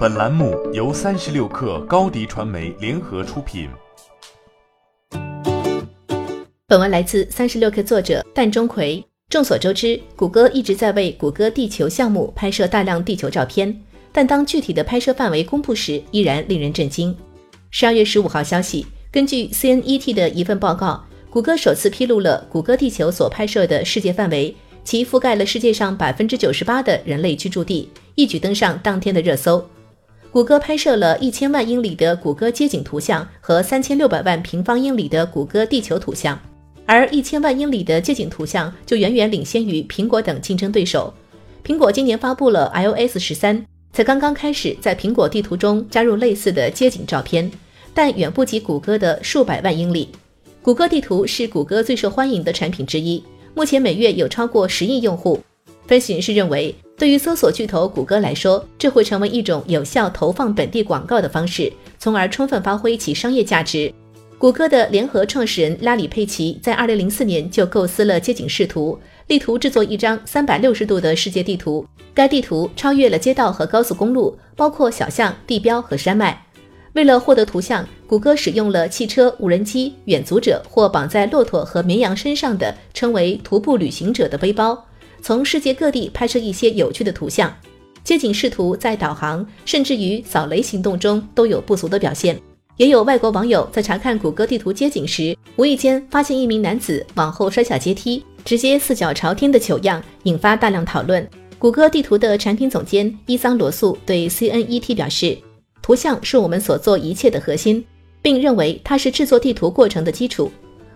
本栏目由三十六氪高低传媒联合出品。本文来自三十六氪作者蛋钟馗。众所周知，谷歌一直在为谷歌地球项目拍摄大量地球照片，但当具体的拍摄范围公布时，依然令人震惊。十二月十五号消息，根据 CNET 的一份报告，谷歌首次披露了谷歌地球所拍摄的世界范围，其覆盖了世界上百分之九十八的人类居住地，一举登上当天的热搜。谷歌拍摄了一千万英里的谷歌街景图像和三千六百万平方英里的谷歌地球图像，而一千万英里的街景图像就远远领先于苹果等竞争对手。苹果今年发布了 iOS 十三，才刚刚开始在苹果地图中加入类似的街景照片，但远不及谷歌的数百万英里。谷歌地图是谷歌最受欢迎的产品之一，目前每月有超过十亿用户。分析人士认为。对于搜索巨头谷歌来说，这会成为一种有效投放本地广告的方式，从而充分发挥其商业价值。谷歌的联合创始人拉里·佩奇在2004年就构思了街景视图，力图制作一张360度的世界地图。该地图超越了街道和高速公路，包括小巷、地标和山脉。为了获得图像，谷歌使用了汽车、无人机、远足者或绑在骆驼和绵羊身上的称为“徒步旅行者”的背包。从世界各地拍摄一些有趣的图像，街景视图在导航甚至于扫雷行动中都有不俗的表现。也有外国网友在查看谷歌地图街景时，无意间发现一名男子往后摔下阶梯，直接四脚朝天的糗样，引发大量讨论。谷歌地图的产品总监伊桑罗素对 CNET 表示：“图像是我们所做一切的核心，并认为它是制作地图过程的基础。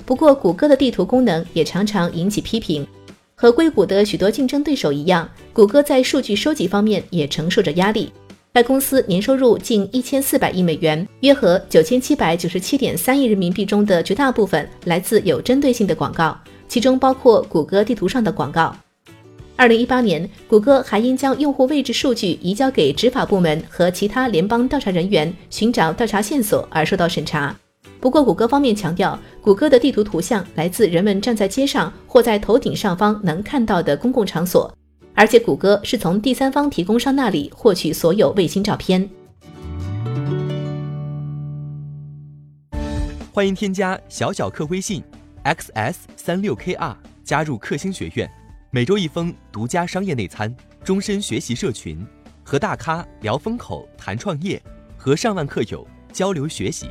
不过，谷歌的地图功能也常常引起批评。”和硅谷的许多竞争对手一样，谷歌在数据收集方面也承受着压力。该公司年收入近一千四百亿美元，约合九千七百九十七点三亿人民币中的绝大部分来自有针对性的广告，其中包括谷歌地图上的广告。二零一八年，谷歌还因将用户位置数据移交给执法部门和其他联邦调查人员寻找调查线索而受到审查。不过，谷歌方面强调，谷歌的地图图像来自人们站在街上或在头顶上方能看到的公共场所，而且谷歌是从第三方提供商那里获取所有卫星照片。欢迎添加小小客微信，xs 三六 kr，加入克星学院，每周一封独家商业内参，终身学习社群，和大咖聊风口、谈创业，和上万课友交流学习。